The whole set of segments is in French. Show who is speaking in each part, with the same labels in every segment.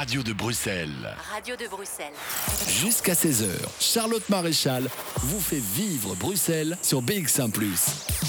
Speaker 1: radio de Bruxelles.
Speaker 2: Radio de Bruxelles.
Speaker 1: Jusqu'à 16h, Charlotte Maréchal vous fait vivre Bruxelles sur BX1 ⁇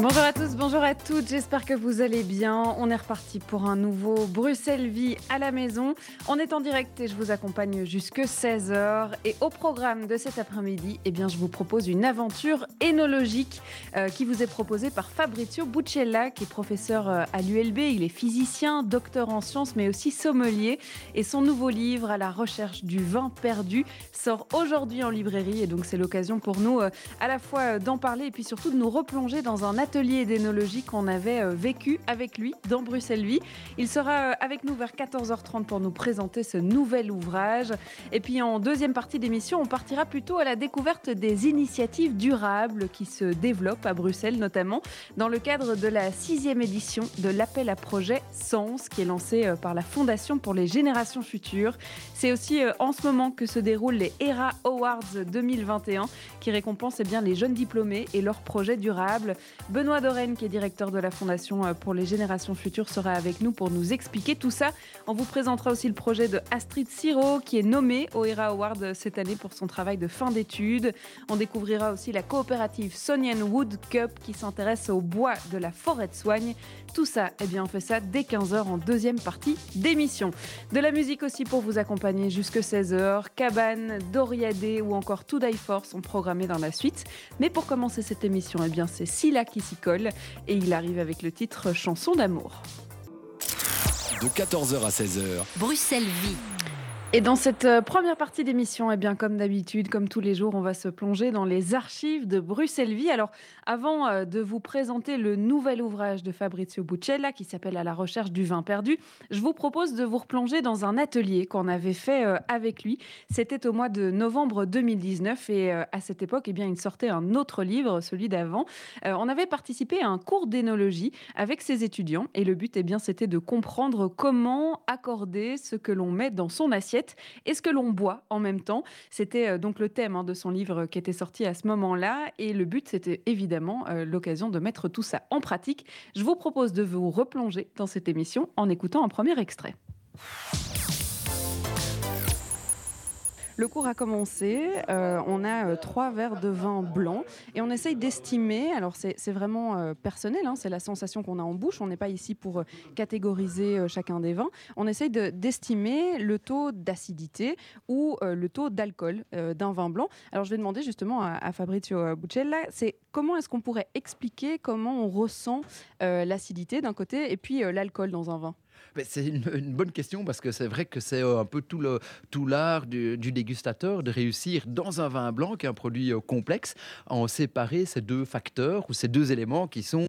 Speaker 3: Bonjour à tous, bonjour à toutes, j'espère que vous allez bien. On est reparti pour un nouveau Bruxelles Vie à la maison. On est en direct et je vous accompagne jusque 16h. Et au programme de cet après-midi, eh bien, je vous propose une aventure énologique euh, qui vous est proposée par Fabrizio Buccella, qui est professeur euh, à l'ULB. Il est physicien, docteur en sciences, mais aussi sommelier. Et son nouveau livre, À la recherche du vin perdu, sort aujourd'hui en librairie. Et donc, c'est l'occasion pour nous euh, à la fois d'en parler et puis surtout de nous replonger dans un atelier d'énologie qu'on avait euh, vécu avec lui dans Bruxelles Vie. Il sera euh, avec nous vers 14h30 pour nous présenter ce nouvel ouvrage. Et puis en deuxième partie d'émission, on partira plutôt à la découverte des initiatives durables qui se développent à Bruxelles, notamment dans le cadre de la sixième édition de l'appel à projet Sens qui est lancé euh, par la Fondation pour les générations futures. C'est aussi en ce moment que se déroulent les ERA Awards 2021 qui récompensent eh bien, les jeunes diplômés et leurs projets durables. Benoît Dorène, qui est directeur de la Fondation euh, pour les générations futures, sera avec nous pour nous expliquer tout ça. On vous présentera aussi le projet de Astrid Siro, qui est nommée au ERA Award cette année pour son travail de fin d'études. On découvrira aussi la coopérative Sonian Wood Cup, qui s'intéresse au bois de la forêt de soigne. Tout ça, eh bien, on fait ça dès 15h en deuxième partie d'émission. De la musique aussi pour vous accompagner jusque 16h. Cabane, Doriadé ou encore To Die For sont programmés dans la suite. Mais pour commencer cette émission, eh bien, c'est Silla qui s'y colle et il arrive avec le titre Chanson d'amour.
Speaker 1: De 14h à 16h.
Speaker 2: Bruxelles vit.
Speaker 3: Et dans cette euh, première partie d'émission, eh bien, comme d'habitude, comme tous les jours, on va se plonger dans les archives de Bruxelles Vie. Alors, avant euh, de vous présenter le nouvel ouvrage de Fabrizio Buccella qui s'appelle À la recherche du vin perdu, je vous propose de vous replonger dans un atelier qu'on avait fait euh, avec lui. C'était au mois de novembre 2019 et à cette époque, eh bien, il sortait un autre livre, celui d'avant. On avait participé à un cours d'énologie avec ses étudiants et le but, eh bien, c'était de comprendre comment accorder ce que l'on met dans son assiette est ce que l'on boit en même temps. C'était euh, donc le thème hein, de son livre qui était sorti à ce moment-là. Et le but, c'était évidemment euh, l'occasion de mettre tout ça en pratique. Je vous propose de vous replonger dans cette émission en écoutant un premier extrait. Le cours a commencé. Euh, on a euh, trois verres de vin blanc et on essaye d'estimer. Alors c'est vraiment euh, personnel, hein, c'est la sensation qu'on a en bouche. On n'est pas ici pour catégoriser chacun des vins. On essaye d'estimer le taux d'acidité ou le taux d'alcool d'un vin blanc. Alors je vais demander justement à, Fabrizio Buccella, c'est comment est-ce qu'on pourrait expliquer comment on ressent l'acidité d'un côté et puis l'alcool dans un vin?
Speaker 4: C'est une, bonne question parce que c'est vrai que c'est euh, un peu tout l'art du, du, dégustateur de réussir dans un vin blanc, qui est un produit euh, complexe, en séparer ces deux facteurs ou ces deux éléments qui sont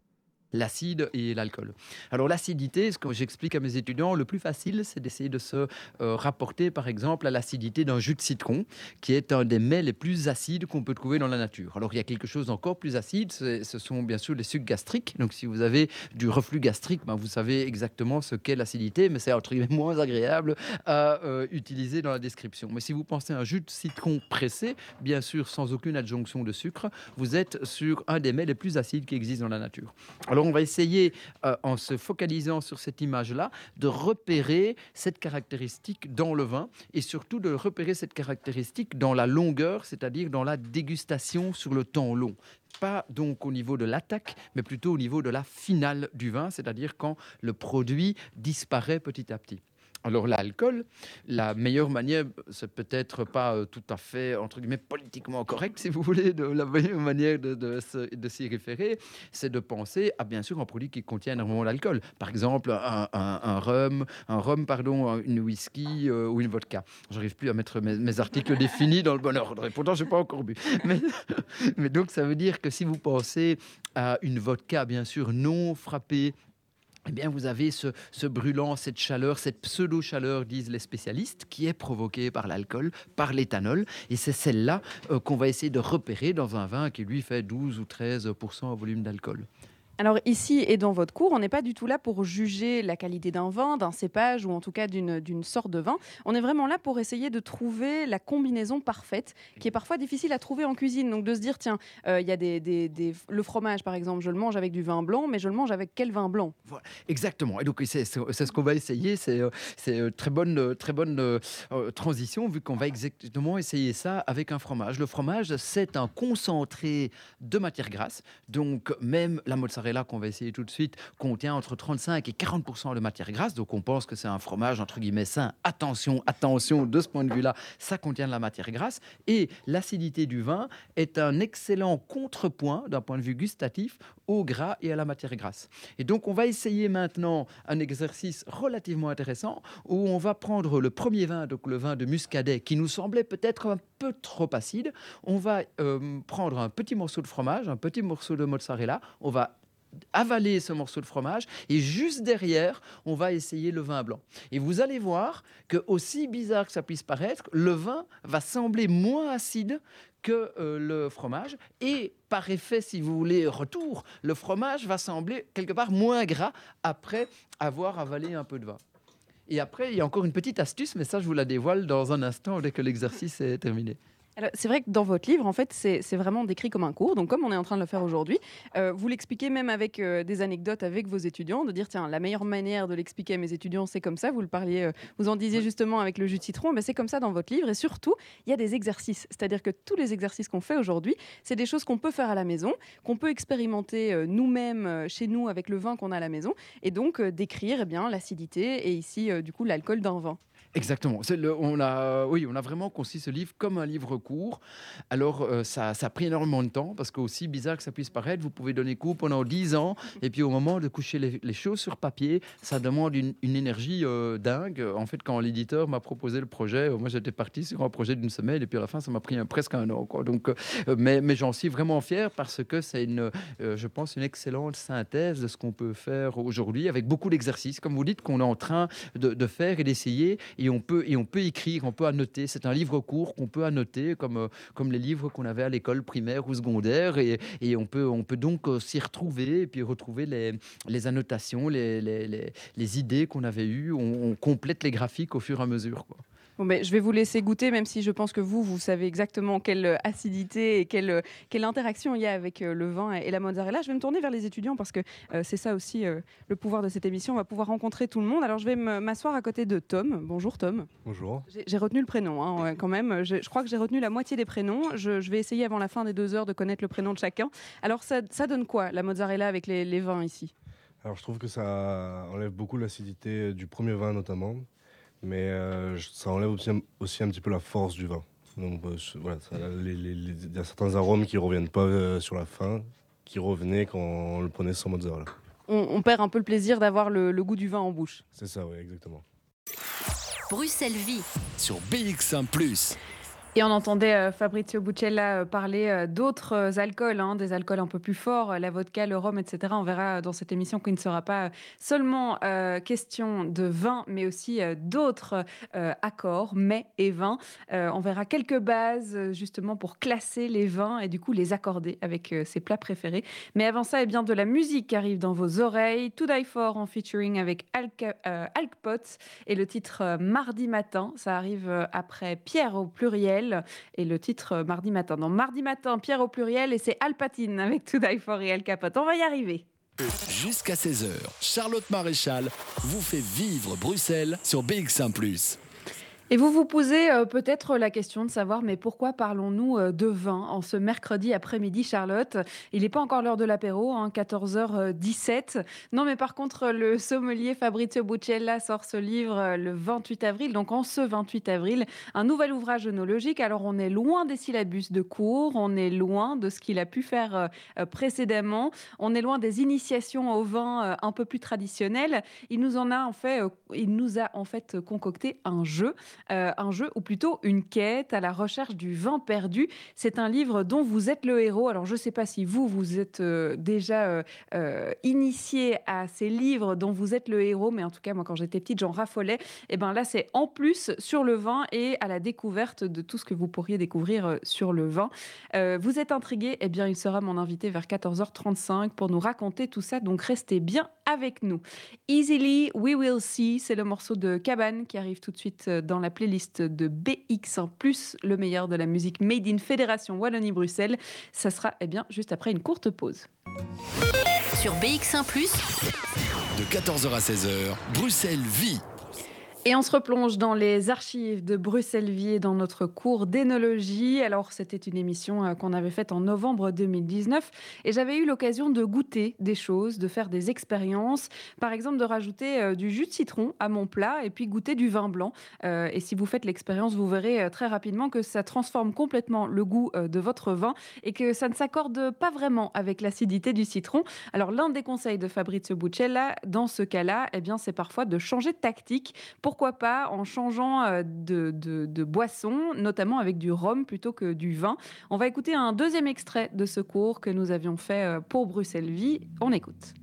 Speaker 4: l'acide et l'alcool. Alors l'acidité, ce que j'explique à mes étudiants, le plus facile, c'est d'essayer de se euh, rapporter par exemple à l'acidité d'un jus de citron, qui est un des mets les plus acides qu'on peut trouver dans la nature. Alors il y a quelque chose encore plus acide, ce sont bien sûr les sucs gastriques. Donc si vous avez du reflux gastrique, ben, vous savez exactement ce qu'est l'acidité, mais c'est entre guillemets moins agréable à euh, utiliser dans la description. Mais si vous pensez à un jus de citron pressé, bien sûr sans aucune adjonction de sucre, vous êtes sur un des mets les plus acides qui existent dans la nature. Alors on va essayer, euh, en se focalisant sur cette image-là, de repérer cette caractéristique dans le vin et surtout de repérer cette caractéristique dans la longueur, c'est-à-dire dans la dégustation sur le temps long pas donc au niveau de l'attaque, mais plutôt au niveau de la finale du vin, c'est-à-dire quand le produit disparaît petit à petit. Alors l'alcool, la meilleure manière, c'est peut-être pas euh, tout à fait, entre guillemets, politiquement correct, si vous voulez, de la meilleure manière de, s'y référer, c'est de penser à bien sûr un produit qui contient énormément d'alcool. Par exemple, un, un, rhum, un rhum, pardon, une whisky euh, ou une vodka. J'arrive plus à mettre mes, articles définis dans le bon ordre, et pourtant je n'ai pas encore bu. Mais donc ça veut dire que si vous pensez à une vodka, bien sûr, non frappée eh bien, vous avez ce, brûlant, cette chaleur, cette pseudo-chaleur, disent les spécialistes, qui est provoquée par l'alcool, par l'éthanol. Et c'est celle-là euh, qu'on va essayer de repérer dans un vin qui, lui, fait 12 ou 13% au volume d'alcool.
Speaker 5: Alors ici et dans votre cours, on n'est pas du tout là pour juger la qualité d'un vin, d'un cépage ou en tout cas d'une sorte de vin. On est vraiment là pour essayer de trouver la combinaison parfaite, qui est parfois difficile à trouver en cuisine. Donc de se dire, tiens, euh, il y a des, le fromage par exemple, je le mange avec du vin blanc, mais je le mange avec quel vin blanc?
Speaker 4: Voilà, Exactement. Et donc c'est ce qu'on va essayer. C'est euh, c'est euh, très bonne, très bonne transition vu qu'on va exactement essayer ça avec un fromage. Le fromage, c'est un concentré de matière grasse. Donc même la mozzarella là qu'on va essayer tout de suite contient entre 35 et 40 de matière grasse. Donc on pense que c'est un fromage entre guillemets sain. Attention, attention, de ce point de vue-là, ça contient de la matière grasse. Et l'acidité du vin est un excellent contrepoint d'un point de vue gustatif au gras et à la matière grasse. Et donc on va essayer maintenant un exercice relativement intéressant où on va prendre le premier vin, donc le vin de muscadet, qui nous semblait peut-être un peu trop acide. On va euh, prendre un petit morceau de fromage, un petit morceau de mozzarella. On va avaler ce morceau de fromage et juste derrière, on va essayer le vin blanc. Et vous allez voir que aussi bizarre que ça puisse paraître, le vin va sembler moins acide que euh, le fromage et par effet, si vous voulez, retour, le fromage va sembler quelque part moins gras après avoir avalé un peu de vin. Et après, il y a encore une petite astuce, mais ça, je vous la dévoile dans un instant dès que l'exercice est terminé
Speaker 5: c'est vrai que dans votre livre, en fait, c'est vraiment décrit comme un cours. Donc, comme on est en train de le faire aujourd'hui, euh, vous l'expliquez même avec euh, des anecdotes avec vos étudiants, de dire tiens, la meilleure manière de l'expliquer à mes étudiants, c'est comme ça. Vous le parliez, euh, vous en disiez justement avec le jus de citron, mais c'est comme ça dans votre livre. Et surtout, il y a des exercices. C'est-à-dire que tous les exercices qu'on fait aujourd'hui, c'est des choses qu'on peut faire à la maison, qu'on peut expérimenter nous-mêmes chez nous avec le vin qu'on a à la maison, et donc décrire eh bien l'acidité et ici du coup l'alcool d'un vin.
Speaker 4: Exactement. On a, oui, on a vraiment conçu ce livre comme un livre court. Alors, euh, ça, a pris énormément de temps parce qu'aussi bizarre que ça puisse paraître, vous pouvez donner cours pendant 10 ans et puis au moment de coucher les, choses sur papier, ça demande une, énergie euh, dingue. En fait, quand l'éditeur m'a proposé le projet, euh, moi j'étais parti sur un projet d'une semaine et puis à la fin, ça m'a pris presque un an. Donc, mais, j'en suis vraiment fier parce que c'est une, je pense, une excellente synthèse de ce qu'on peut faire aujourd'hui avec beaucoup d'exercices, comme vous dites, qu'on est en train de, faire et d'essayer on peut, et on peut écrire, on peut annoter. C'est un livre court qu'on peut annoter comme, euh, comme les livres qu'on avait à l'école primaire ou secondaire. Et, et, on, peut, on peut donc euh, s'y retrouver et puis retrouver les, les annotations, les, les, les, idées qu'on avait eues. On, complète les graphiques au fur et à mesure.
Speaker 5: Bon, ben, je vais vous laisser goûter, même si je pense que vous, vous savez exactement quelle euh, acidité et quelle, euh, quelle interaction il y a avec euh, le vin et la mozzarella. Je vais me tourner vers les étudiants parce que c'est ça aussi le pouvoir de cette émission. On va pouvoir rencontrer tout le monde. Alors, je vais m'asseoir à côté de Tom. Bonjour, Tom.
Speaker 6: Bonjour.
Speaker 5: J'ai retenu le prénom, hein, quand même. Je, crois que j'ai retenu la moitié des prénoms. Je, vais essayer avant la fin des deux heures de connaître le prénom de chacun. Alors, ça, ça donne quoi, la mozzarella avec les, les vins ici?
Speaker 6: Alors je trouve que ça enlève beaucoup l'acidité du premier vin notamment mais euh, ça enlève aussi un, aussi un, petit peu la force du vin. Donc euh, voilà, il y a certains arômes qui ne reviennent pas euh, sur la fin, qui revenaient quand on le prenait sans mozzarella.
Speaker 5: On, on perd un peu le plaisir d'avoir le, le, goût du vin en bouche.
Speaker 6: C'est ça, oui, exactement.
Speaker 2: Bruxelles Vie
Speaker 1: sur BX1 ⁇
Speaker 5: et on entendait euh, Fabrizio Buccella euh, parler euh, d'autres alcools, hein, des alcools un peu plus forts, la vodka, le rhum, etc. On verra dans cette émission qu'il ne sera pas seulement question de vin, mais aussi d'autres accords, mets et vins. on verra quelques bases justement pour classer les vins et du coup les accorder avec ses plats préférés. Mais avant ça, eh bien, de la musique qui arrive dans vos oreilles. To Die For en featuring avec Alk, Alkpot et le titre Mardi Matin. Ça arrive après Pierre au pluriel et le titre euh, mardi matin. Dans mardi matin, Pierre au pluriel et c'est Alpatine avec To Die For et Al Capote. On va y arriver.
Speaker 1: Jusqu'à 16h, Charlotte Maréchal vous fait vivre Bruxelles sur BX1 ⁇
Speaker 5: et vous vous posez euh, peut-être la question de savoir, mais pourquoi parlons-nous euh, de vin en ce mercredi après-midi, Charlotte? Il n'est pas encore l'heure de l'apéro, 14h17. Hein, non, mais par contre, le sommelier Fabrizio Buccella sort ce livre euh, le 28 avril. Donc, en ce 28 avril, un nouvel ouvrage œnologique. Alors, on est loin des syllabus de cours, on est loin de ce qu'il a pu faire précédemment, on est loin des initiations au vin un peu plus traditionnelles. Il nous en a en fait, il nous a en fait concocté un jeu
Speaker 3: euh, un jeu ou plutôt une quête à la recherche du vin perdu. C'est un livre dont vous êtes le héros. Alors je ne sais pas si vous, vous êtes euh, déjà euh, initié à ces livres dont vous êtes le héros, mais en tout cas, moi, quand j'étais petite, j'en raffolais. Et bien là, c'est en plus sur le vin et à la découverte de tout ce que vous pourriez découvrir sur le vin. vous êtes intrigué? Eh bien, il sera mon invité vers 14h35 pour nous raconter tout ça. Donc restez bien avec nous. Easily We Will See, c'est le morceau de Cabane qui arrive tout de suite dans la playlist de BX1+, le meilleur de la musique Made in Fédération Wallonie-Bruxelles. Ça sera eh bien, juste après une courte pause.
Speaker 2: Sur BX1+,
Speaker 1: de 14h à 16h, Bruxelles vit
Speaker 3: et on se replonge dans les archives de Bruxelles-Vie dans notre cours d'énologie. Alors, c'était une émission euh, qu'on avait faite en novembre 2019 et j'avais eu l'occasion de goûter des choses, de faire des expériences. Par exemple, de rajouter euh, du jus de citron à mon plat et puis goûter du vin blanc. Euh, et si vous faites l'expérience, vous verrez très rapidement que ça transforme complètement le goût de votre vin et que ça ne s'accorde pas vraiment avec l'acidité du citron. Alors, l'un des conseils de Fabrizio Buccella dans ce cas-là, eh c'est parfois de changer de tactique pourquoi pas en changeant euh, de, boisson, notamment avec du rhum plutôt que du vin. On va écouter un deuxième extrait de ce cours que nous avions fait euh, pour Bruxelles Vie. On écoute.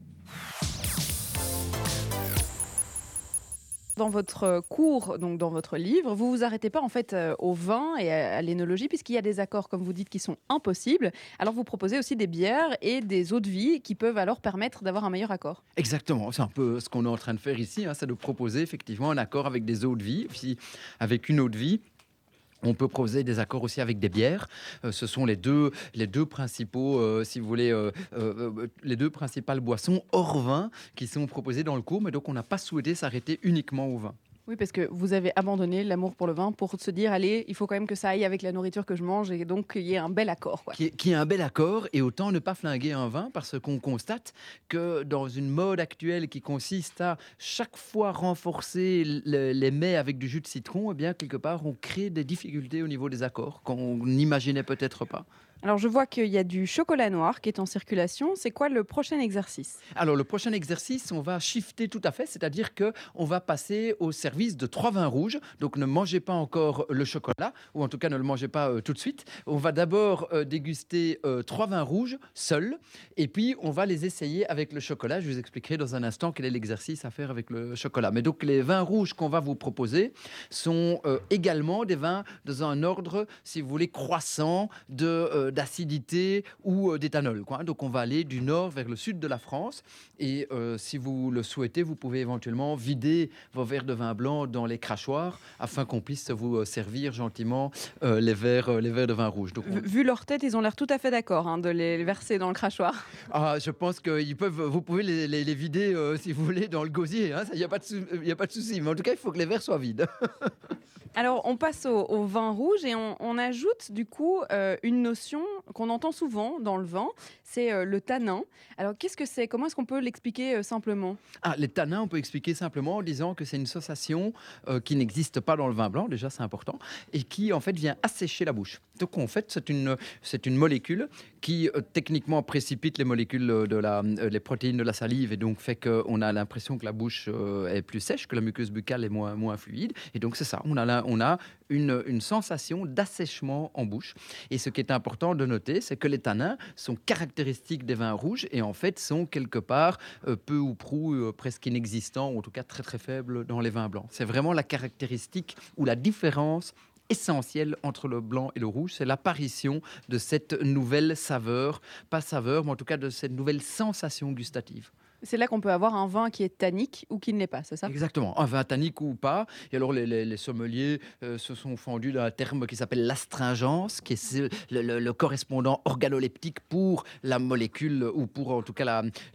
Speaker 3: Dans votre cours, donc dans votre livre, vous vous arrêtez pas en fait euh, au vin et à, l'énologie, puisqu'il y a des accords, comme vous dites, qui sont impossibles. Alors vous proposez aussi des bières et des eaux de vie qui peuvent alors permettre d'avoir un meilleur accord.
Speaker 4: Exactement, c'est un peu ce qu'on est en train de faire ici, hein, c'est de proposer effectivement un accord avec des eaux de vie, avec une eau de vie on peut proposer des accords aussi avec des bières. Euh, ce sont les deux, les deux principaux, euh, si vous voulez, euh, les deux principales boissons hors vin qui sont proposées dans le cours. Mais donc, on n'a pas souhaité s'arrêter uniquement au vin.
Speaker 3: Oui, parce que vous avez abandonné l'amour pour le vin pour se dire, allez, il faut quand même que ça aille avec la nourriture que je mange et donc qu'il y ait un bel accord. Quoi.
Speaker 4: Qui, y ait un bel accord et autant ne pas flinguer un vin parce qu'on constate que dans une mode actuelle qui consiste à chaque fois renforcer les mets avec du jus de citron, eh bien, quelque part, on crée des difficultés au niveau des accords qu'on n'imaginait peut-être pas.
Speaker 3: Alors je vois qu'il y a du chocolat noir qui est en circulation. C'est quoi le prochain exercice?
Speaker 4: Alors le prochain exercice, on va shifter tout à fait, c'est-à-dire que on va passer au service de trois vins rouges. Donc ne mangez pas encore le chocolat, ou en tout cas ne le mangez pas euh, tout de suite. On va d'abord euh, déguster euh, trois vins rouges seuls, et puis on va les essayer avec le chocolat. Je vous expliquerai dans un instant quel est l'exercice à faire avec le chocolat. Mais donc les vins rouges qu'on va vous proposer sont également des vins dans un ordre, si vous voulez, croissant de d'acidité ou euh, d'éthanol. Donc on va aller du nord vers le sud de la France. Et euh, si vous le souhaitez, vous pouvez éventuellement vider vos verres de vin blanc dans les crachoirs afin qu'on puisse vous euh, servir gentiment les, verres, les verres de vin rouge.
Speaker 3: Vu leur tête, ils ont l'air tout à fait d'accord hein, de les verser dans le crachoir.
Speaker 4: Ah, je pense que peuvent, vous pouvez les, vider si vous voulez dans le gosier. Hein. Il n'y a, pas de, a pas de souci. Mais en tout cas, il faut que les verres soient vides.
Speaker 3: Alors, on passe au, vin rouge et on, ajoute du coup une notion qu'on entend souvent dans le vin, c'est euh, le tanin. Alors qu'est-ce que c'est? Comment est-ce qu'on peut l'expliquer euh, simplement?
Speaker 4: Ah, Les tanins, on peut expliquer simplement en disant que c'est une sensation euh, qui n'existe pas dans le vin blanc, déjà c'est important, et qui en fait vient assécher la bouche. Donc en fait c'est une, c'est une molécule qui techniquement précipite les molécules de la, les protéines de la salive et donc fait qu'on a l'impression que la bouche est plus sèche, que la muqueuse buccale est moins, moins fluide. Et donc c'est ça, on a, on a une, une sensation d'assèchement en bouche. Et ce qui est important de noter, c'est que les tanins sont caractéristiques des vins rouges et en fait sont quelque part euh, peu ou prou euh, presque inexistants, ou en tout cas très très faibles dans les vins blancs. C'est vraiment la caractéristique ou la différence essentielle entre le blanc et le rouge, c'est l'apparition de cette nouvelle saveur, pas saveur, mais en tout cas de cette nouvelle sensation gustative.
Speaker 3: C'est là qu'on peut avoir un vin qui est tannique ou qui ne l'est pas, c'est ça?
Speaker 4: Exactement, un vin tannique ou pas. Et alors les, sommeliers euh, se sont fendus d'un terme qui s'appelle l'astringence, qui est le, correspondant organoleptique pour la molécule ou pour en tout cas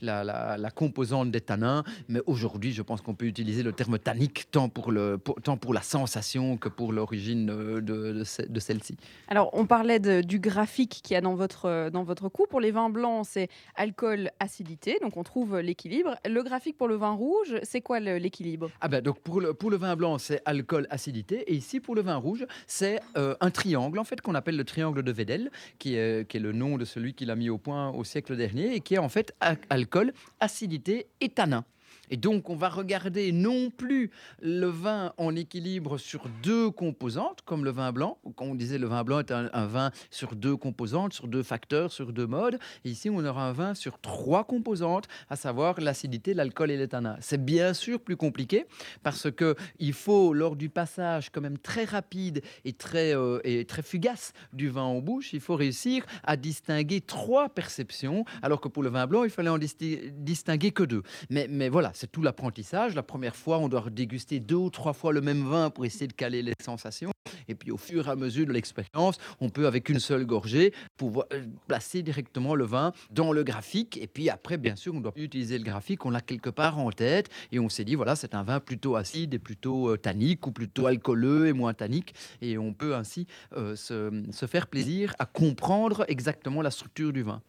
Speaker 4: la, la, composante des tanins. Mais aujourd'hui, je pense qu'on peut utiliser le terme tannique tant pour, le, tant pour la sensation que pour l'origine euh, de, de, celle-ci.
Speaker 3: Alors on parlait du graphique qu'il y a dans votre, dans votre coup. Pour les vins blancs, c'est alcool, acidité. Donc on trouve les l'équilibre. Le graphique pour le vin rouge, c'est quoi l'équilibre?
Speaker 4: Ah ben donc pour le, pour le vin blanc, c'est alcool, acidité. Et ici, pour le vin rouge, c'est euh, un triangle, en fait, qu'on appelle le triangle de Vedel, qui est, qui est le nom de celui qui l'a mis au point au siècle dernier, et qui est en fait alcool, acidité et tanin.
Speaker 5: Et donc, on va regarder non plus le vin en équilibre sur deux composantes, comme le vin blanc. Quand on disait le vin blanc est un, vin sur deux composantes, sur deux facteurs, sur deux modes. Ici, on aura un vin sur trois composantes, à savoir l'acidité, l'alcool et l'éthanol. C'est bien sûr plus compliqué parce que il faut, lors du passage quand même très rapide et très, euh, et très fugace du vin en bouche, il faut réussir à distinguer trois perceptions, alors que pour le vin blanc, il fallait en disti- distinguer que deux. Mais, mais voilà, c'est tout l'apprentissage. La première fois, on doit déguster deux ou trois fois le même vin pour essayer de caler les sensations. Et puis au fur et à mesure de l'expérience, on peut avec une seule gorgée pouvoir euh, placer directement le vin dans le graphique. Et puis après, bien sûr, on doit plus utiliser le graphique, on l'a quelque part en tête. Et on s'est dit, voilà, c'est un vin plutôt acide et plutôt euh, tannique ou plutôt alcooleux et moins tannique. Et on peut ainsi euh, se, se faire plaisir à comprendre exactement la structure du vin.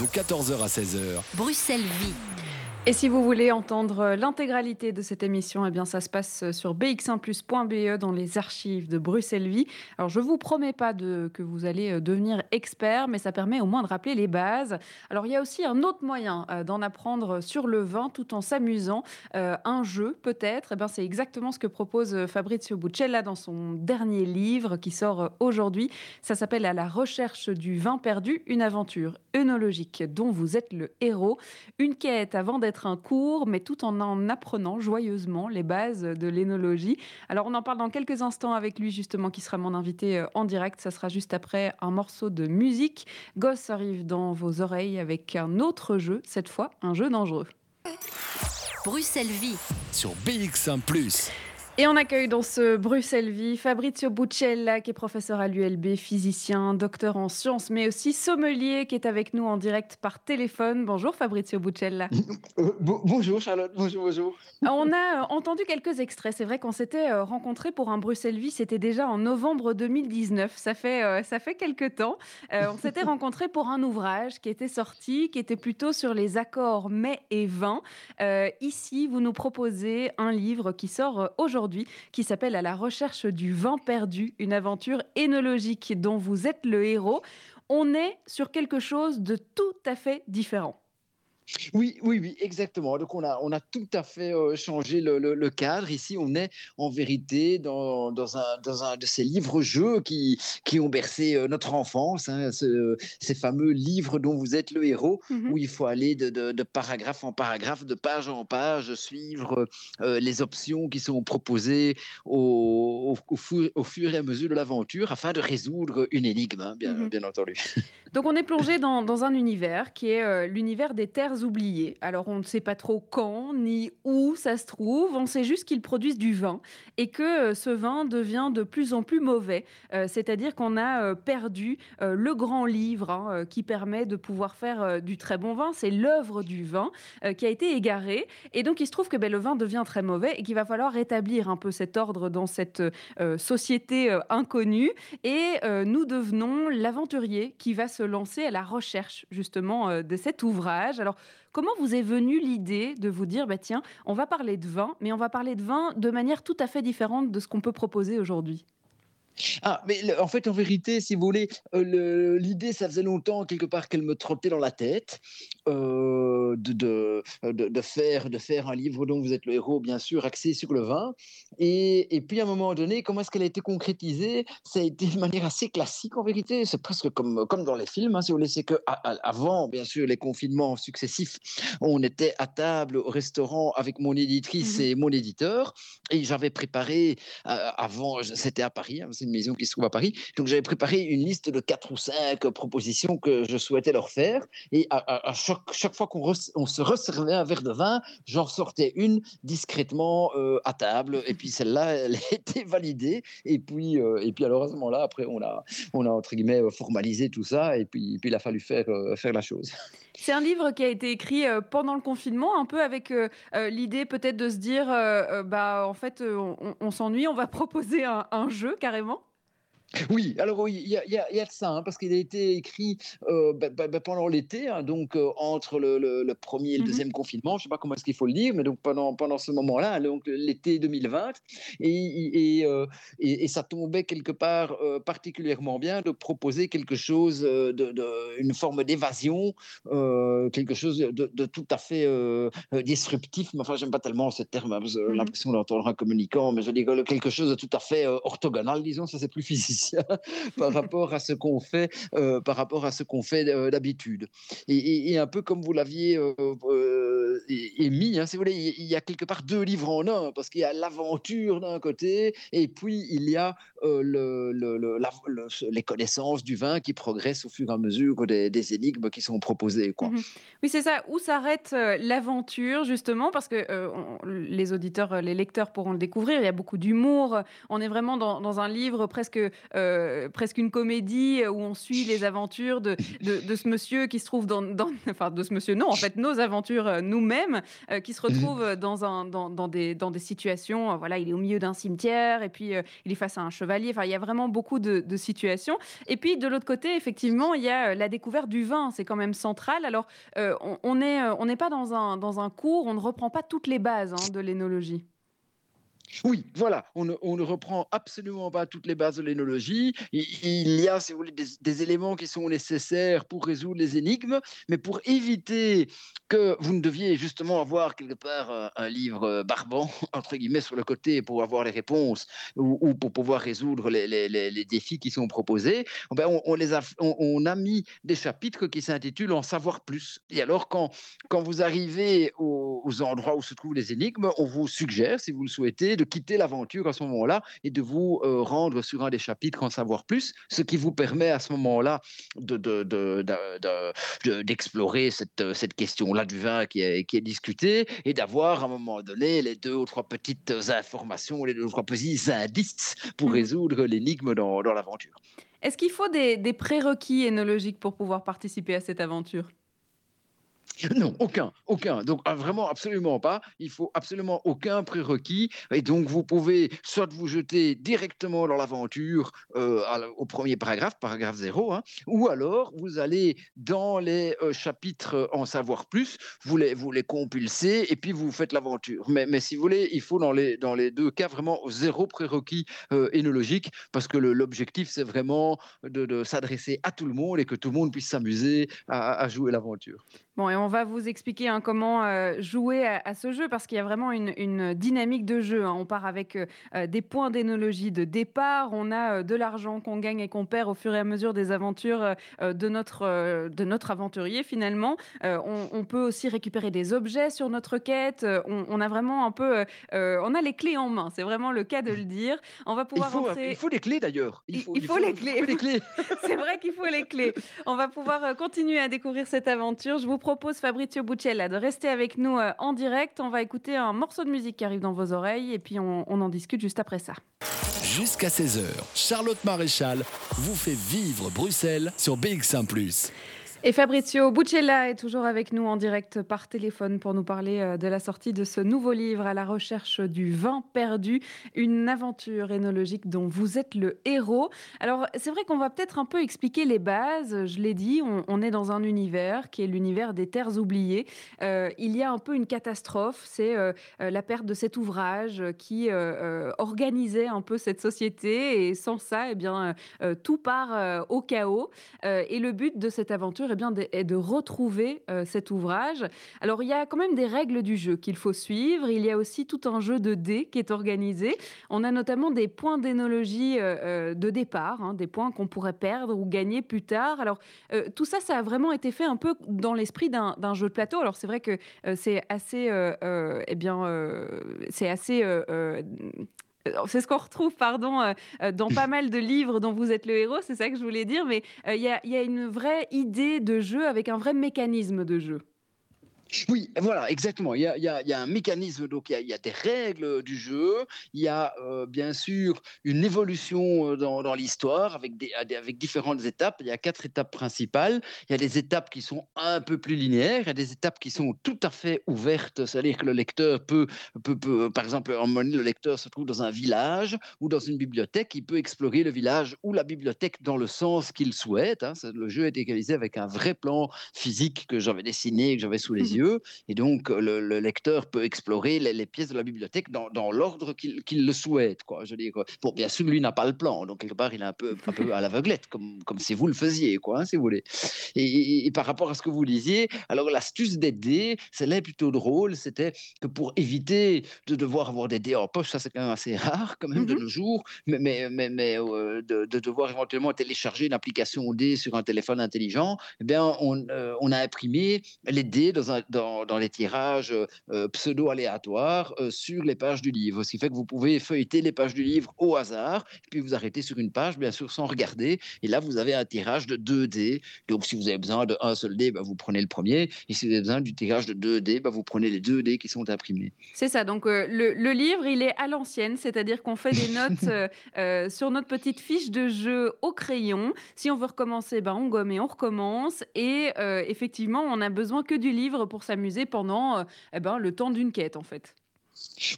Speaker 1: De 14h à 16h,
Speaker 2: Bruxelles Vie.
Speaker 3: Et si vous voulez entendre l'intégralité de cette émission, eh bien ça se passe sur bx1plus.be dans les archives de Bruxelles Vie. Alors je vous promets pas que vous allez euh, devenir expert, mais ça permet au moins de rappeler les bases. Alors il y a aussi un autre moyen euh, d'en apprendre sur le vin tout en s'amusant. Euh, un jeu peut-être, eh ben, c'est exactement ce que propose Fabrizio Buccella dans son dernier livre qui sort aujourd'hui. Ça s'appelle À la recherche du vin perdu, une aventure œnologique dont vous êtes le héros. Une quête avant d'être un cours, mais tout en en apprenant joyeusement les bases de l'énologie. Alors on en parle dans quelques instants avec lui justement, qui sera mon invité euh, en direct. Ça sera juste après un morceau de musique. Gosse arrive dans vos oreilles avec un autre jeu, cette fois un jeu dangereux.
Speaker 2: Bruxelles Vie.
Speaker 1: sur BX1 ⁇
Speaker 3: Et on accueille dans ce Bruxelles Vie Fabrizio Buccella, qui est professeur à l'ULB, physicien, docteur en sciences, mais aussi sommelier, qui est avec nous en direct par téléphone. Bonjour Fabrizio Buccella.
Speaker 4: Euh, bo- bonjour Charlotte, bonjour, bonjour.
Speaker 3: On a euh, entendu quelques extraits. C'est vrai qu'on s'était euh, rencontrés pour un Bruxelles Vie. C'était déjà en novembre 2019. Ça fait, ça fait quelques temps. On s'était rencontrés pour un ouvrage qui était sorti, qui était plutôt sur les accords mets et vin. Ici, vous nous proposez un livre qui sort euh, qui s'appelle À la recherche du vin perdu, une aventure énologique dont vous êtes le héros. On est sur quelque chose de tout à fait différent.
Speaker 4: Oui, oui, oui, exactement. Donc on a, on a tout à fait euh, changé le, le- le cadre. Ici, on est en vérité dans, dans, un, dans un de ces livres-jeux qui, qui ont bercé euh, notre enfance, hein, ce- ces fameux livres dont vous êtes le héros,
Speaker 3: Mhm.
Speaker 4: où il faut aller de, de- de paragraphe en paragraphe, de page en page, suivre euh, les options qui sont proposées au, au, au fur, au fur et à mesure de l'aventure afin de résoudre une énigme, hein, bien,
Speaker 3: Mhm.
Speaker 4: bien entendu.
Speaker 3: Donc on est plongé dans, dans un univers qui est l'univers des terres oubliées. Alors on ne sait pas trop quand ni où ça se trouve, on sait juste qu'ils produisent du vin et que euh, ce vin devient de plus en plus mauvais. Euh, C'est-à-dire qu'on a euh, perdu le grand livre hein, qui permet de pouvoir faire du très bon vin. C'est l'œuvre du vin qui a été égarée. Et donc il se trouve que ben, le vin devient très mauvais et qu'il va falloir rétablir un peu cet ordre dans cette société inconnue. Et nous devenons l'aventurier qui va se lancer à la recherche justement de cet ouvrage. Alors, comment vous est venue l'idée de vous dire, bah, tiens, on va parler de vin, mais on va parler de vin de manière tout à fait différente de ce qu'on peut proposer aujourd'hui?
Speaker 4: Ah, mais le- en fait, en vérité, si vous voulez, euh, l'idée, ça faisait longtemps, quelque part, qu'elle me trottait dans la tête, euh, de, de, de, de faire, de faire un livre dont vous êtes le héros, bien sûr, axé sur le vin. Et, et puis, à un moment donné, comment est-ce qu'elle a été concrétisée? Ça a été de manière assez classique, en vérité. C'est presque comme, comme dans les films, hein, si vous voulez. C'est qu'avant, bien sûr, les confinements successifs, on était à table au restaurant avec mon éditrice
Speaker 3: Mhm.
Speaker 4: et mon éditeur. Et j'avais préparé, euh, avant, c'était à Paris, hein, c'est une maison qui se trouve à Paris. Donc j'avais préparé une liste de quatre ou cinq propositions que je souhaitais leur faire. Et à, chaque, fois qu'on se resservait un verre de vin, j'en sortais une discrètement euh, à table. Et puis celle-là, elle été validée. Et puis, euh, et puis alors à ce moment-là, après, on a, on a entre guillemets formalisé tout ça. Et puis, il a fallu faire, euh, faire la chose.
Speaker 3: C'est un livre qui a été écrit euh, pendant le confinement, un peu avec l'idée peut-être de se dire, bah, en fait, on, s'ennuie, on va proposer un jeu carrément.
Speaker 4: Oui, alors oui, il y a, y a- y a de ça, hein, parce qu'il a été écrit euh, bah, bah, bah, pendant l'été, hein, donc euh, entre le, le- le premier et le
Speaker 3: Mhm.
Speaker 4: deuxième confinement, je ne sais pas comment est-ce qu'il faut le dire, mais donc pendant, pendant ce moment-là, donc l'été 2020, et, et, euh, et- et ça tombait quelque part particulièrement bien de proposer quelque chose, de, de- une forme d'évasion, quelque chose de, de tout à fait disruptif, mais enfin, j'aime pas tellement ce terme, hein, j'ai l'impression d'entendre un communicant, mais je dis que quelque chose de tout à fait orthogonal, disons, ça c'est plus par rapport à ce qu'on fait, euh, par rapport à ce qu'on fait euh, d'habitude. Et, un peu comme vous l'aviez é- émis, hein, si vous voulez, il y a quelque part deux livres en un, parce qu'il y a l'aventure d'un côté, et puis il y a euh, le- le- les connaissances du vin qui progressent au fur et à mesure des, énigmes qui sont proposées. Quoi.
Speaker 3: Mhm. Oui, c'est ça. Où s'arrête euh, l'aventure, justement, parce que euh, les auditeurs, les lecteurs pourront le découvrir. Il y a beaucoup d'humour. On est vraiment dans, dans un livre presque, presque une comédie où on suit les aventures de, de, de ce monsieur qui se trouve dans, dans- enfin de ce monsieur, non, en fait, nos aventures euh, nous-mêmes, euh, qui se retrouvent dans un, dans, dans des, dans des situations. euh, voilà, il est au milieu d'un cimetière et puis euh, il est face à un chevalier. Enfin, il y a vraiment beaucoup de, de situations. Et puis de l'autre côté, effectivement, il y a euh, la découverte du vin. C'est quand même central. Alors on- on n'est on n'est pas dans un, dans un cours, on ne reprend pas toutes les bases hein, de l'énologie.
Speaker 4: Oui, voilà, on ne, reprend absolument pas toutes les bases de l'énologie. Il, y a, si vous voulez, des, éléments qui sont nécessaires pour résoudre les énigmes, mais pour éviter que vous ne deviez justement avoir quelque part euh, un livre euh, barbant, entre guillemets, sur le côté pour avoir les réponses ou, ou pour pouvoir résoudre les, défis qui sont proposés, eh ben, on, les a, on, a mis des chapitres qui s'intitulent En savoir plus. Et alors, quand, vous arrivez aux endroits où se trouvent les énigmes, on vous suggère, si vous le souhaitez, de quitter l'aventure à ce moment-là et de vous euh, rendre sur un des chapitres en savoir plus, ce qui vous permet à ce moment-là de, de- de- de- de- de- d'explorer cette, cette question-là du vin qui est, qui est discutée et d'avoir à un moment donné les deux ou trois petites informations, les deux ou trois petits indices pour
Speaker 3: Mhm.
Speaker 4: résoudre l'énigme dans, dans l'aventure.
Speaker 3: Est-ce qu'il faut des, des prérequis énologiques pour pouvoir participer à cette aventure?
Speaker 4: Non, aucun, aucun. Donc ah, vraiment absolument pas. Il faut absolument aucun prérequis. Et donc vous pouvez soit vous jeter directement dans l'aventure euh, au premier paragraphe, paragraphe 0, hein, ou alors vous allez dans les euh, chapitres en savoir plus, vous les, vous les compulsez et puis vous faites l'aventure. Mais, mais si vous voulez, il faut dans les, dans les deux cas vraiment zéro prérequis euh, énologique parce que l'objectif c'est vraiment de, s'adresser à tout le monde et que tout le monde puisse s'amuser à jouer l'aventure.
Speaker 3: Bon, et on va vous expliquer hein, comment euh, jouer à, à ce jeu parce qu'il y a vraiment une, une dynamique de jeu. hein. On part avec euh, euh, des points d'énologie de départ, on a euh, de l'argent qu'on gagne et qu'on perd au fur et à mesure des aventures de, notre, de notre aventurier finalement. On, on peut aussi récupérer des objets sur notre quête. On, on a vraiment un peu, on a les clés en main. C'est vraiment le cas de le dire. On va
Speaker 4: Il
Speaker 3: pouvoir
Speaker 4: faut, il faut des clés d'ailleurs.
Speaker 3: Il- il faut les clés.
Speaker 4: il faut des clés.
Speaker 3: C'est vrai qu'il faut les clés. On va pouvoir continuer à découvrir cette aventure. Je vous propose, Fabrizio Buccella, de rester avec nous euh, en direct. On va écouter un morceau de musique qui arrive dans vos oreilles et puis on, on en discute juste après ça.
Speaker 1: Jusqu'à 16h, Charlotte Maréchal vous fait vivre Bruxelles sur BX1 ⁇
Speaker 3: Et Fabrizio Buccella est toujours avec nous en direct par téléphone pour nous parler euh, de la sortie de ce nouveau livre à la recherche du vin perdu, une aventure énologique dont vous êtes le héros. Alors c'est vrai qu'on va peut-être un peu expliquer les bases. Je l'ai dit, on, est dans un univers qui est l'univers des terres oubliées. Euh, il y a un peu une catastrophe, c'est euh, la perte de cet ouvrage qui organisait un peu cette société et sans ça, eh bien, tout part au chaos. Et le but de cette aventure eh bien, de- de retrouver euh, cet ouvrage. Alors, il y a quand même des règles du jeu qu'il faut suivre. Il y a aussi tout un jeu de dés qui est organisé. On a notamment des points d'énologie euh, euh, de départ, hein, des points qu'on pourrait perdre ou gagner plus tard. Alors, tout ça, ça a vraiment été fait un peu dans l'esprit d'un jeu de plateau. Alors, c'est vrai que c'est assez, eh bien, c'est assez. Euh, c'est ce qu'on retrouve, pardon, euh, euh, dans pas mal de livres dont vous êtes le héros, c'est ça que je voulais dire, mais il y, a, il y a une vraie idée de jeu avec un vrai mécanisme de jeu.
Speaker 4: Oui, voilà, exactement. Il y a, un mécanisme, donc il y a, des règles du jeu, il y a euh, bien sûr une évolution euh, dans, l'histoire avec, différentes étapes. Il y a quatre étapes principales. Il y a des étapes qui sont un peu plus linéaires, il y a des étapes qui sont tout à fait ouvertes, c'est-à-dire que le lecteur peut, peut, peut- par exemple, moment donné, le lecteur se trouve dans un village ou dans une bibliothèque, il peut explorer le village ou la bibliothèque dans le sens qu'il souhaite. hein. Le jeu est réalisé avec un vrai plan physique que j'avais dessiné, que j'avais sous les yeux. Et donc, euh, le, le lecteur peut explorer les, les pièces de la bibliothèque dans, dans l'ordre qu'il le souhaite. Quoi. Je veux dire, bon, bien sûr, lui n'a pas le plan. Donc, quelque part, il est un peu, un peu à l'aveuglette, comme, comme si vous le faisiez, quoi, hein, si vous voulez. Et, et- et par rapport à ce que vous disiez, alors l'astuce des dés, c'est là plutôt drôle. C'était que pour éviter de devoir avoir des dés en poche, ça c'est quand même assez rare, quand même, de
Speaker 3: Mhm.
Speaker 4: nos jours, mais, mais, mais, mais, euh, de, de devoir éventuellement télécharger une application dés sur un téléphone intelligent, eh bien, on, euh, on a imprimé les dés dans, un- dans, les tirages euh, pseudo-aléatoires euh, sur les pages du livre. Ce qui fait que vous pouvez feuilleter les pages du livre au hasard, puis vous arrêtez sur une page, bien sûr, sans regarder. Et là, vous avez un tirage de 2 dés. Donc, si vous avez besoin d'un seul dé, bah, vous prenez le premier. Et si vous avez besoin du tirage de 2 dés, bah, vous prenez les 2 dés qui sont imprimés.
Speaker 3: C'est ça, donc euh, le, livre, il est à l'ancienne, c'est-à-dire qu'on fait des notes euh, euh, sur notre petite fiche de jeu au crayon. Si on veut recommencer, ben, on gomme et on recommence. Et euh, effectivement, on n'a besoin que du livre pour s'amuser pendant euh, eh ben, le temps d'une quête, en fait.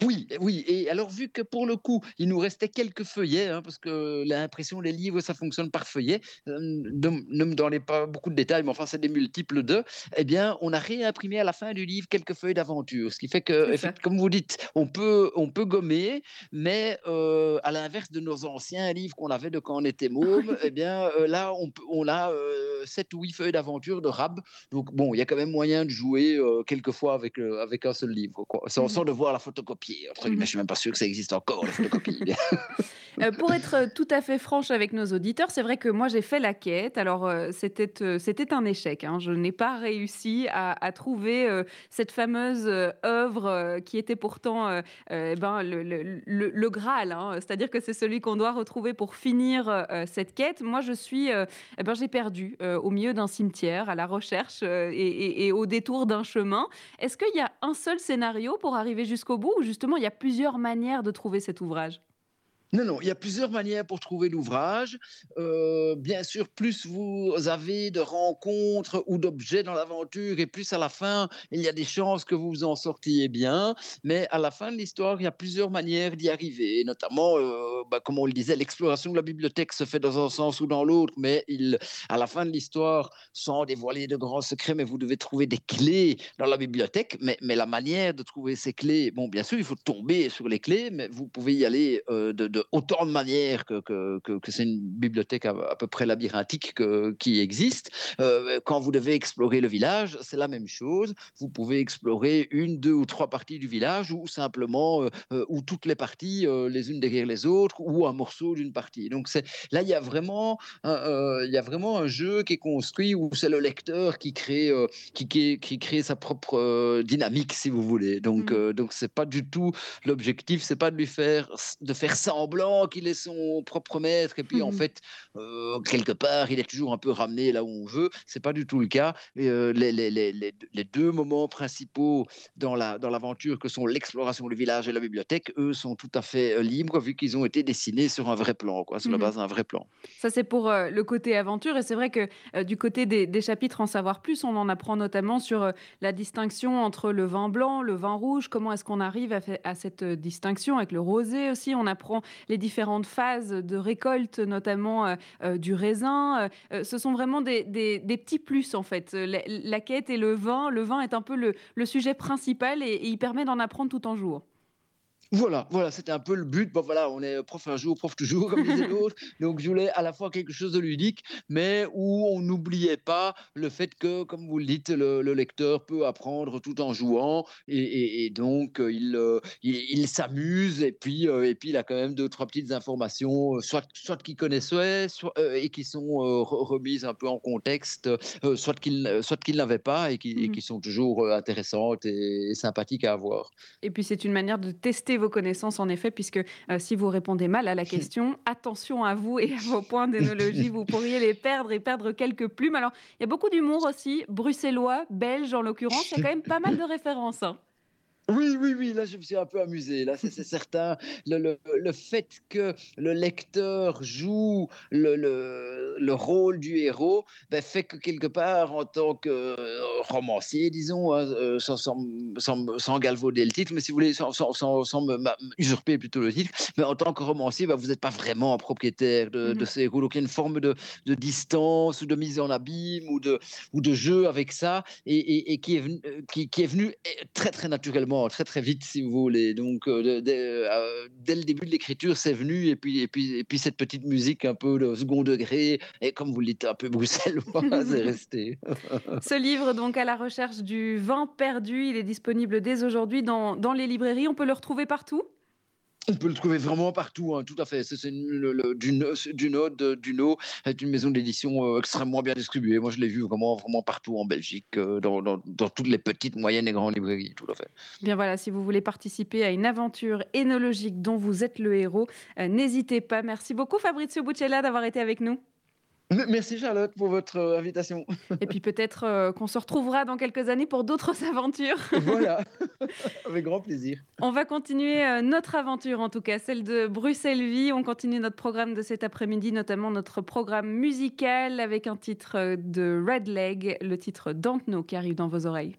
Speaker 4: Oui, oui. Et alors, vu que pour le coup, il nous restait quelques feuillets, hein, parce que l'impression des livres, ça fonctionne par feuillet, euh, ne, me donnez pas beaucoup de détails, mais enfin, c'est des multiples de, eh bien, on a réimprimé à la fin du livre quelques feuilles d'aventure. Ce qui fait que, comme vous dites, on peut, on peut gommer, mais euh, à l'inverse de nos anciens livres qu'on avait de quand on était môme, eh bien, euh, là, on, on a euh, 7 ou 8 feuilles d'aventure de rab. Donc, bon, il y a quand même moyen de jouer quelquefois avec, avec un seul livre, quoi, sans,
Speaker 3: Mhm.
Speaker 4: sans devoir la photocopier. Entre guillemets,
Speaker 3: Mhm.
Speaker 4: Je suis même pas sûr que ça existe encore, la photocopie.
Speaker 3: Euh, pour être tout à fait franche avec nos auditeurs, c'est vrai que moi j'ai fait la quête. Alors euh, c'était euh, c'était un échec. hein. Je n'ai pas réussi à, à trouver cette fameuse œuvre qui était pourtant eh ben, le, le- le- le Graal. hein. C'est-à-dire que c'est celui qu'on doit retrouver pour finir cette quête. Moi je suis, eh ben, j'ai perdu au milieu d'un cimetière à la recherche et, et- et au détour d'un chemin. Est-ce qu'il y a un seul scénario pour arriver jusqu'au bout ou justement il y a plusieurs manières de trouver cet ouvrage
Speaker 4: Non, non, il y a plusieurs manières pour trouver l'ouvrage. Euh, bien sûr, plus vous avez de rencontres ou d'objets dans l'aventure, et plus à la fin, il y a des chances que vous vous en sortiez bien. Mais à la fin de l'histoire, il y a plusieurs manières d'y arriver. Notamment, euh, bah, comme on le disait, l'exploration de la bibliothèque se fait dans un sens ou dans l'autre, mais à la fin de l'histoire, sans dévoiler de grands secrets, mais vous devez trouver des clés dans la bibliothèque. Mais, mais la manière de trouver ces clés, bon, bien sûr, il faut tomber sur les clés, mais vous pouvez y aller euh, de, de autant de manières que, que, que- que c'est une bibliothèque à, à peu près labyrinthique que- qui existe. Euh, quand vous devez explorer le village, c'est la même chose. Vous pouvez explorer une, deux ou trois parties du village ou simplement euh, euh, ou toutes les parties les unes derrière les autres ou un morceau d'une partie. Donc c'est là il y a vraiment un, il y a vraiment un jeu qui est construit où c'est le lecteur qui crée qui, qui, qui crée sa propre dynamique si vous voulez. Donc euh, donc c'est pas du tout l'objectif, c'est pas de lui faire de faire semblant qu'il est son propre maître et puis en
Speaker 3: Mhm.
Speaker 4: fait euh, quelque part il est toujours un peu ramené là où on veut. C'est pas du tout le cas. Et, euh, les, les, les, les, deux moments principaux dans la dans l'aventure que sont l'exploration du village et la bibliothèque, eux sont tout à fait euh, libres vu qu'ils ont été dessinés sur un vrai plan, quoi, sur la
Speaker 3: Mhm.
Speaker 4: base d'un vrai plan.
Speaker 3: Ça, c'est pour euh, le côté aventure. Et c'est vrai que du côté des, des chapitres En savoir plus, on en apprend notamment sur la distinction entre le vin blanc, le vin rouge. Comment est-ce qu'on arrive à, fait- à cette distinction avec le rosé aussi On apprend les différentes phases de récolte, notamment euh, euh, du raisin. Euh, ce sont vraiment des, petits plus, en fait. La, quête et le vin, le vin est un peu le, le sujet principal et, et il permet d'en apprendre tout en jour.
Speaker 4: Voilà, voilà, c'était un peu le but. Bon, voilà, on est prof un jour, prof toujours, comme disait l'autre. Donc, je voulais à la fois quelque chose de ludique, mais où on n'oubliait pas le fait que, comme vous le dites, le, le lecteur peut apprendre tout en jouant, et, et- et donc euh, il, euh, il, il s'amuse, et puis, euh, et puis il a quand même deux, trois petites informations, soit, soit qu'il connaissait, soit, euh, et qui sont euh, re- remises un peu en contexte, euh, soit qu'il soit qu'il n'avait pas, et qui, et
Speaker 3: Mhm.
Speaker 4: qui sont toujours intéressantes et, sympathiques à avoir.
Speaker 3: Et puis c'est une manière de tester tester vos connaissances en effet, puisque euh, si vous répondez mal à la question, attention à vous et à vos points d'énologie, vous pourriez les perdre et perdre quelques plumes. Alors, il y a beaucoup d'humour aussi, bruxellois, belge en l'occurrence, il y a quand même pas mal de références. hein.
Speaker 4: Oui, oui, oui, là je me suis un peu amusé. Là, c'est certain. Le, le- le fait que le lecteur joue le, le- le rôle du héros ben, fait que quelque part, en tant que euh, romancier, disons, hein, euh, sans, sans, sans, sans galvauder le titre, mais si vous voulez, sans, sans, sans, sans me ma- usurper plutôt le titre, mais en tant que romancier, ben, vous n'êtes pas vraiment un propriétaire de, de
Speaker 3: Mhm.
Speaker 4: ces héros. Donc il y a une forme de, de distance ou de mise en abîme ou de, ou de jeu avec ça et, et- et qui, est venu, euh, qui, qui est venu eh, très très naturellement, très très vite si vous voulez. Donc euh, de- euh, dès le début de l'écriture, c'est venu et puis, et, puis, et puis cette petite musique un peu de second degré et comme vous le dites, un peu bruxellois, c'est resté.
Speaker 3: Ce livre, donc, à la recherche du vin perdu, il est disponible dès aujourd'hui dans, dans les librairies. On peut le retrouver partout?
Speaker 4: On peut le trouver vraiment partout, hein, tout à fait. C'est c'est une- le- le- Duno, Duno, de- Duno est une maison d'édition euh, extrêmement bien distribuée. Moi, je l'ai vu vraiment, vraiment partout en Belgique, euh, dans, dans- toutes les petites, moyennes et grandes librairies, tout à fait.
Speaker 3: Bien voilà, si vous voulez participer à une aventure énologique dont vous êtes le héros, euh, n'hésitez pas. Merci beaucoup Fabrizio Buccella d'avoir été avec nous.
Speaker 4: Merci Charlotte pour votre euh, invitation.
Speaker 3: Et puis peut-être euh, qu'on se retrouvera dans quelques années pour d'autres aventures.
Speaker 4: voilà, avec grand plaisir.
Speaker 3: On va continuer euh, notre aventure, en tout cas celle de Bruxelles Vie. On continue notre programme de cet après-midi, notamment notre programme musical avec un titre de Red Leg, le titre Don't Know qui arrive dans vos oreilles.